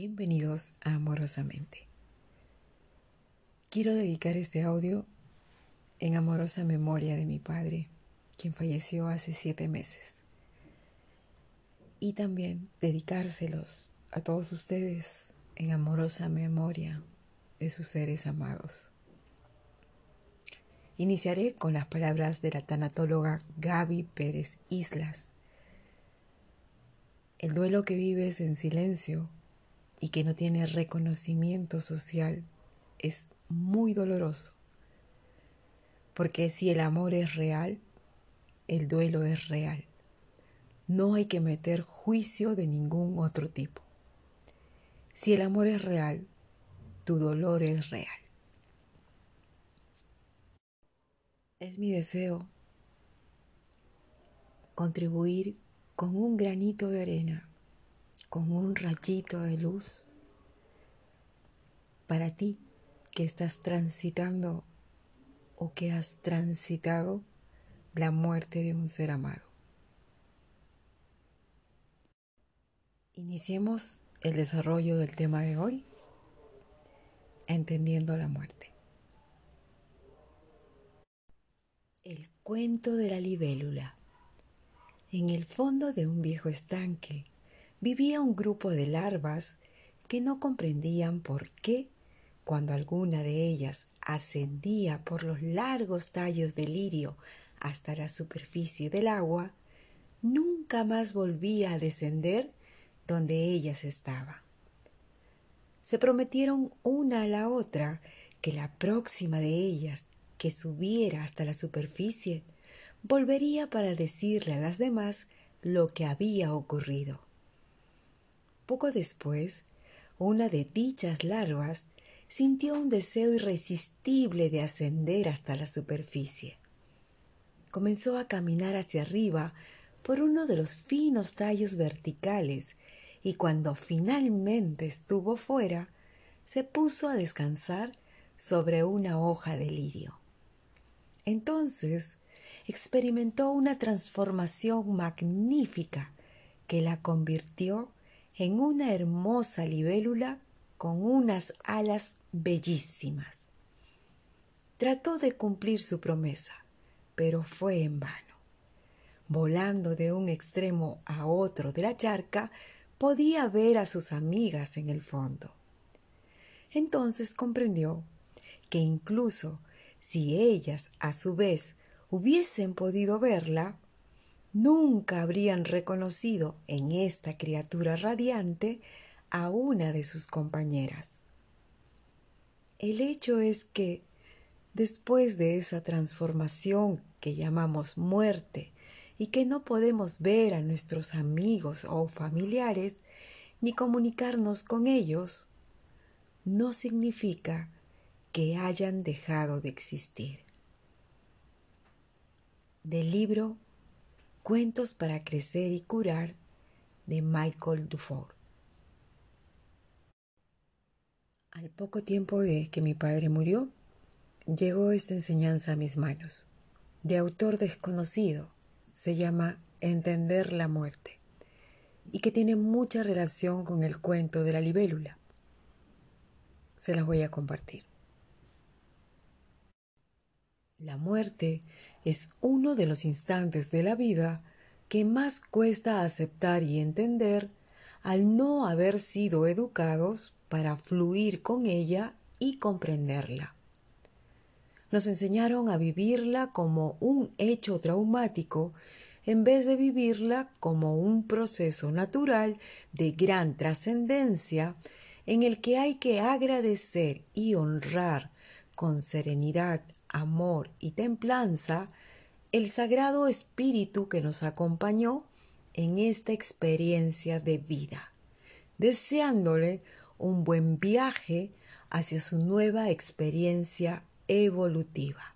Bienvenidos a Amorosamente. Quiero dedicar este audio en amorosa memoria de mi padre, quien falleció hace siete meses. Y también dedicárselos a todos ustedes en amorosa memoria de sus seres amados. Iniciaré con las palabras de la tanatóloga Gaby Pérez Islas. El duelo que vives en silencio y que no tiene reconocimiento social es muy doloroso. Porque si el amor es real, el duelo es real. No hay que meter juicio de ningún otro tipo. Si el amor es real, tu dolor es real. Es mi deseo contribuir con un granito de arena con un rayito de luz para ti que estás transitando o que has transitado la muerte de un ser amado. Iniciemos el desarrollo del tema de hoy, entendiendo la muerte. El cuento de la libélula. En el fondo de un viejo estanque vivía un grupo de larvas que no comprendían por qué, cuando alguna de ellas ascendía por los largos tallos de lirio hasta la superficie del agua, nunca más volvía a descender donde ellas estaban. Se prometieron una a la otra que la próxima de ellas que subiera hasta la superficie volvería para decirle a las demás lo que había ocurrido. Poco después, una de dichas larvas sintió un deseo irresistible de ascender hasta la superficie. Comenzó a caminar hacia arriba por uno de los finos tallos verticales y cuando finalmente estuvo fuera, se puso a descansar sobre una hoja de lirio. Entonces experimentó una transformación magnífica que la convirtió en una hermosa libélula con unas alas bellísimas. Trató de cumplir su promesa, pero fue en vano. Volando de un extremo a otro de la charca, podía ver a sus amigas en el fondo. Entonces comprendió que incluso si ellas a su vez hubiesen podido verla, nunca habrían reconocido en esta criatura radiante a una de sus compañeras. El hecho es que, después de esa transformación que llamamos muerte y que no podemos ver a nuestros amigos o familiares ni comunicarnos con ellos, no significa que hayan dejado de existir. Del libro Cuentos para crecer y curar de Michael Dufour. Al poco tiempo de que mi padre murió, llegó esta enseñanza a mis manos, de autor desconocido, se llama Entender la muerte, y que tiene mucha relación con el cuento de la libélula. Se las voy a compartir. La muerte es uno de los instantes de la vida que más cuesta aceptar y entender al no haber sido educados para fluir con ella y comprenderla. Nos enseñaron a vivirla como un hecho traumático en vez de vivirla como un proceso natural de gran trascendencia en el que hay que agradecer y honrar con serenidad, amor y templanza el Sagrado Espíritu que nos acompañó en esta experiencia de vida, deseándole un buen viaje hacia su nueva experiencia evolutiva.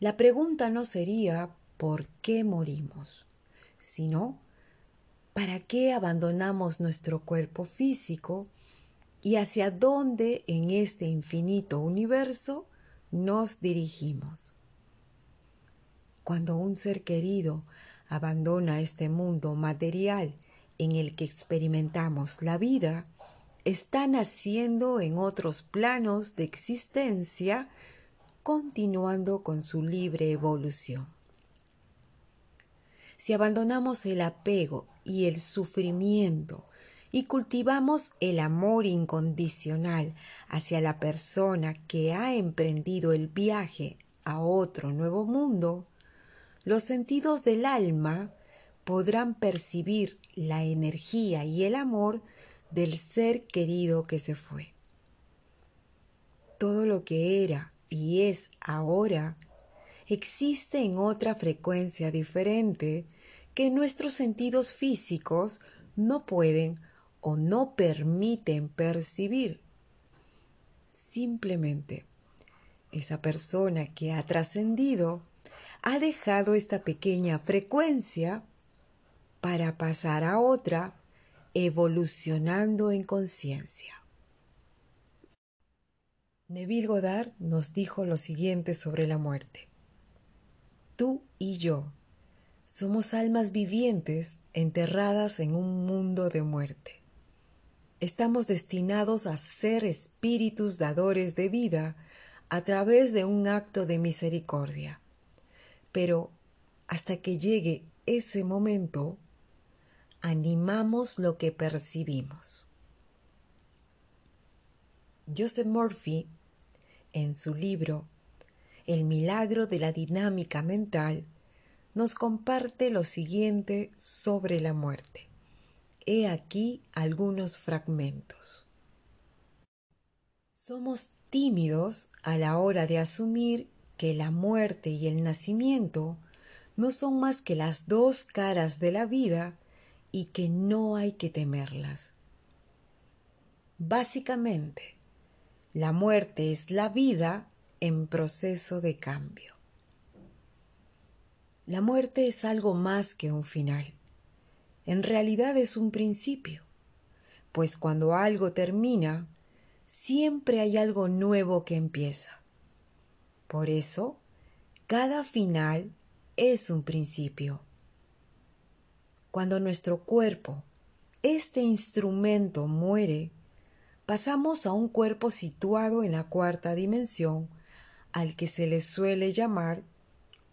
La pregunta no sería ¿por qué morimos? sino ¿para qué abandonamos nuestro cuerpo físico y hacia dónde en este infinito universo nos dirigimos. Cuando un ser querido abandona este mundo material en el que experimentamos la vida, está naciendo en otros planos de existencia, continuando con su libre evolución. Si abandonamos el apego y el sufrimiento y cultivamos el amor incondicional hacia la persona que ha emprendido el viaje a otro nuevo mundo, los sentidos del alma podrán percibir la energía y el amor del ser querido que se fue. Todo lo que era y es ahora existe en otra frecuencia diferente que nuestros sentidos físicos no pueden o no permiten percibir. Simplemente, esa persona que ha trascendido ha dejado esta pequeña frecuencia para pasar a otra evolucionando en conciencia. Neville Goddard nos dijo lo siguiente sobre la muerte. Tú y yo somos almas vivientes enterradas en un mundo de muerte. Estamos destinados a ser espíritus dadores de vida a través de un acto de misericordia. Pero hasta que llegue ese momento, animamos lo que percibimos. Joseph Murphy, en su libro El milagro de la dinámica mental, nos comparte lo siguiente sobre la muerte. He aquí algunos fragmentos. Somos tímidos a la hora de asumir que la muerte y el nacimiento no son más que las dos caras de la vida y que no hay que temerlas. Básicamente, la muerte es la vida en proceso de cambio. La muerte es algo más que un final. En realidad es un principio, pues cuando algo termina, siempre hay algo nuevo que empieza. Por eso, cada final es un principio. Cuando nuestro cuerpo, este instrumento, muere, pasamos a un cuerpo situado en la cuarta dimensión, al que se le suele llamar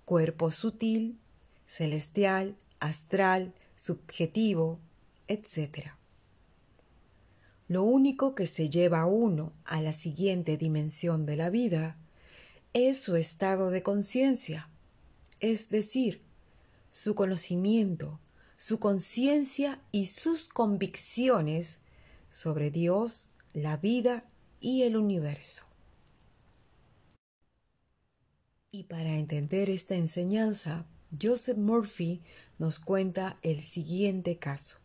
cuerpo sutil, celestial, astral, subjetivo, etc. Lo único que se lleva a uno a la siguiente dimensión de la vida es su estado de conciencia, es decir, su conocimiento, su conciencia y sus convicciones sobre Dios, la vida y el universo. Y para entender esta enseñanza, Joseph Murphy nos cuenta el siguiente caso.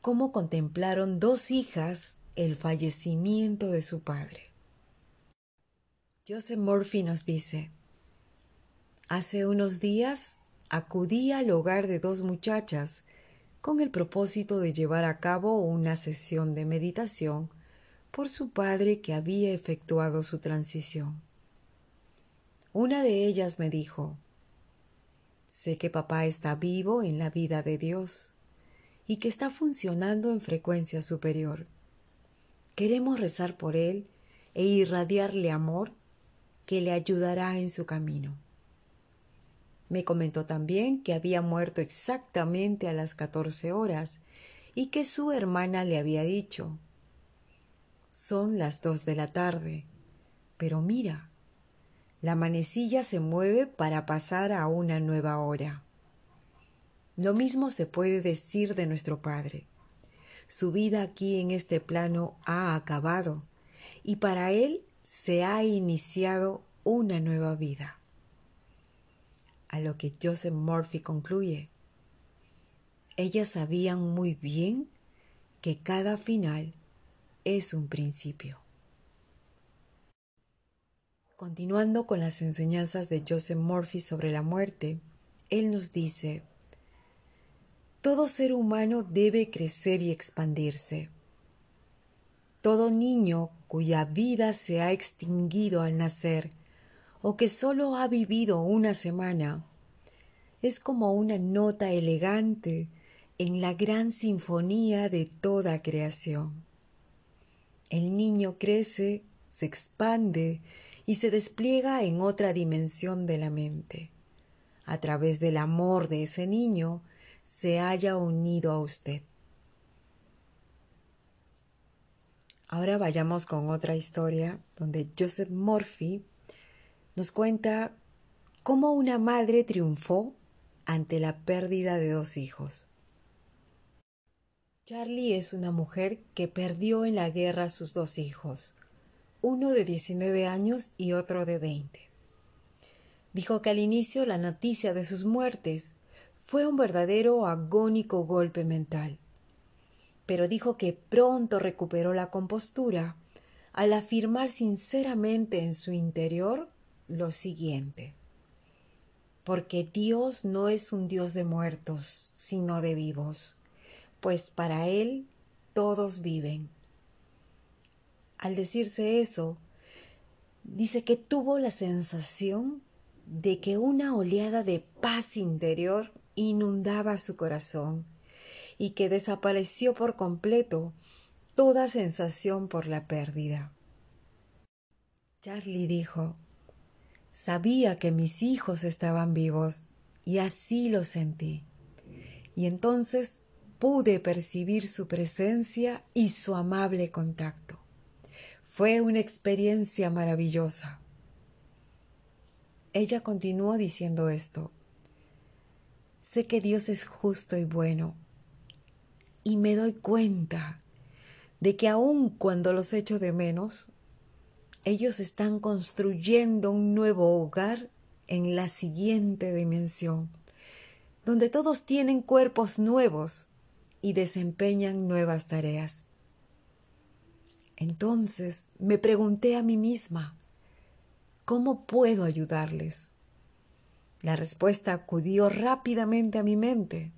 Cómo contemplaron dos hijas el fallecimiento de su padre. Joseph Murphy nos dice, Hace unos días acudí al hogar de dos muchachas con el propósito de llevar a cabo una sesión de meditación por su padre que había efectuado su transición. Una de ellas me dijo, Sé que papá está vivo en la vida de Dios y que está funcionando en frecuencia superior. Queremos rezar por él e irradiarle amor que le ayudará en su camino. Me comentó también que había muerto exactamente a las catorce horas y que su hermana le había dicho Son las dos de la tarde, pero mira, la manecilla se mueve para pasar a una nueva hora. Lo mismo se puede decir de nuestro Padre. Su vida aquí en este plano ha acabado y para Él se ha iniciado una nueva vida a lo que Joseph Murphy concluye. Ellas sabían muy bien que cada final es un principio. Continuando con las enseñanzas de Joseph Murphy sobre la muerte, él nos dice, todo ser humano debe crecer y expandirse. Todo niño cuya vida se ha extinguido al nacer o que solo ha vivido una semana, es como una nota elegante en la gran sinfonía de toda creación. El niño crece, se expande y se despliega en otra dimensión de la mente. A través del amor de ese niño se haya unido a usted. Ahora vayamos con otra historia donde Joseph Murphy nos cuenta cómo una madre triunfó ante la pérdida de dos hijos. Charlie es una mujer que perdió en la guerra a sus dos hijos, uno de 19 años y otro de 20. Dijo que al inicio la noticia de sus muertes fue un verdadero agónico golpe mental, pero dijo que pronto recuperó la compostura al afirmar sinceramente en su interior lo siguiente. Porque Dios no es un Dios de muertos, sino de vivos, pues para Él todos viven al decirse eso, dice que tuvo la sensación de que una oleada de paz interior inundaba su corazón y que desapareció por completo toda sensación por la pérdida. Charlie dijo, sabía que mis hijos estaban vivos y así lo sentí. Y entonces pude percibir su presencia y su amable contacto. Fue una experiencia maravillosa. Ella continuó diciendo esto. Sé que Dios es justo y bueno, y me doy cuenta de que aun cuando los echo de menos, ellos están construyendo un nuevo hogar en la siguiente dimensión, donde todos tienen cuerpos nuevos y desempeñan nuevas tareas. Entonces me pregunté a mí misma, ¿cómo puedo ayudarles? La respuesta acudió rápidamente a mi mente.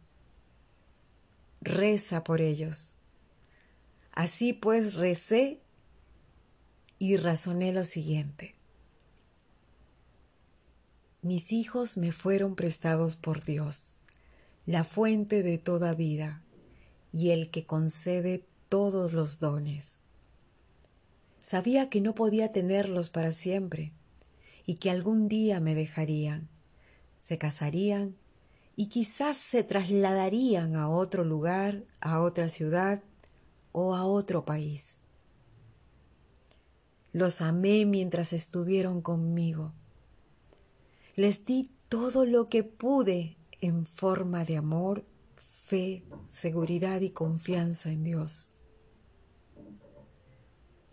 Reza por ellos. Así pues recé y razoné lo siguiente. Mis hijos me fueron prestados por Dios, la fuente de toda vida y el que concede todos los dones. Sabía que no podía tenerlos para siempre y que algún día me dejarían, se casarían y quizás se trasladarían a otro lugar, a otra ciudad o a otro país. Los amé mientras estuvieron conmigo. Les di todo lo que pude en forma de amor, fe, seguridad y confianza en Dios.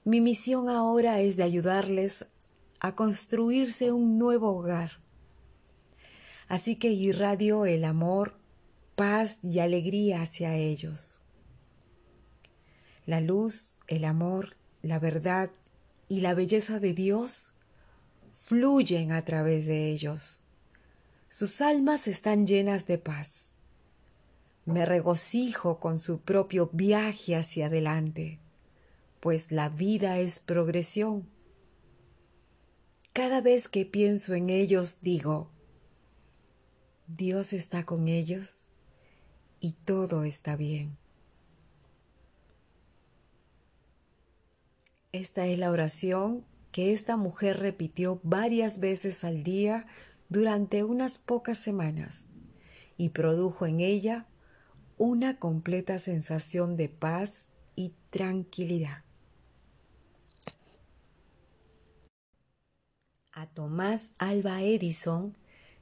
Mi misión ahora es de ayudarles a construirse un nuevo hogar. Así que irradio el amor, paz y alegría hacia ellos. La luz, el amor, la verdad y la belleza de Dios fluyen a través de ellos. Sus almas están llenas de paz. Me regocijo con su propio viaje hacia adelante pues la vida es progresión. Cada vez que pienso en ellos digo, Dios está con ellos y todo está bien. Esta es la oración que esta mujer repitió varias veces al día durante unas pocas semanas y produjo en ella una completa sensación de paz y tranquilidad. A Tomás Alba Edison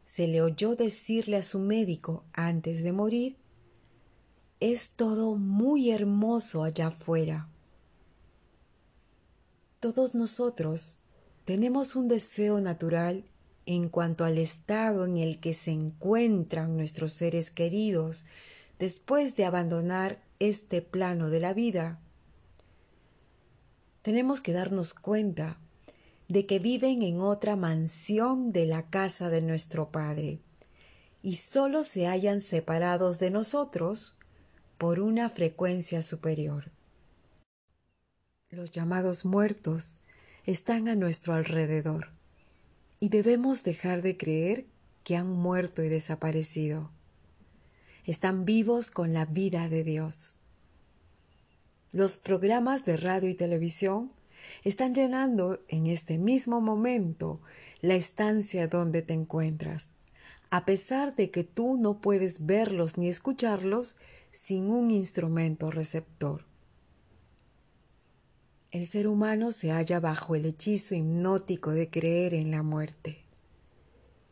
se le oyó decirle a su médico antes de morir, es todo muy hermoso allá afuera. Todos nosotros tenemos un deseo natural en cuanto al estado en el que se encuentran nuestros seres queridos después de abandonar este plano de la vida. Tenemos que darnos cuenta de que viven en otra mansión de la casa de nuestro Padre, y sólo se hayan separados de nosotros por una frecuencia superior. Los llamados muertos están a nuestro alrededor, y debemos dejar de creer que han muerto y desaparecido. están vivos con la vida de Dios. Los programas de radio y televisión están llenando en este mismo momento la estancia donde te encuentras, a pesar de que tú no puedes verlos ni escucharlos sin un instrumento receptor. El ser humano se halla bajo el hechizo hipnótico de creer en la muerte.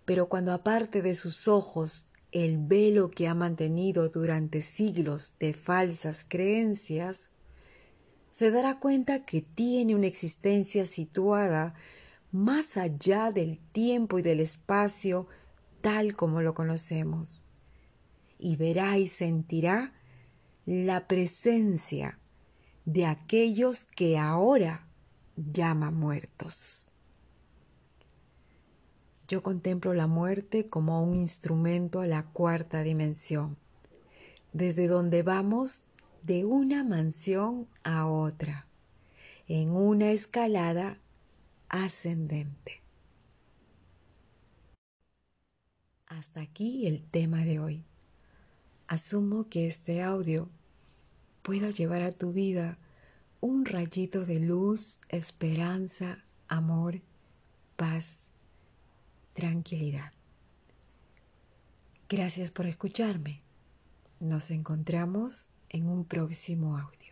Pero cuando aparte de sus ojos el velo que ha mantenido durante siglos de falsas creencias, se dará cuenta que tiene una existencia situada más allá del tiempo y del espacio tal como lo conocemos. Y verá y sentirá la presencia de aquellos que ahora llama muertos. Yo contemplo la muerte como un instrumento a la cuarta dimensión, desde donde vamos de una mansión a otra, en una escalada ascendente. Hasta aquí el tema de hoy. Asumo que este audio pueda llevar a tu vida un rayito de luz, esperanza, amor, paz, tranquilidad. Gracias por escucharme. Nos encontramos en un próximo audio.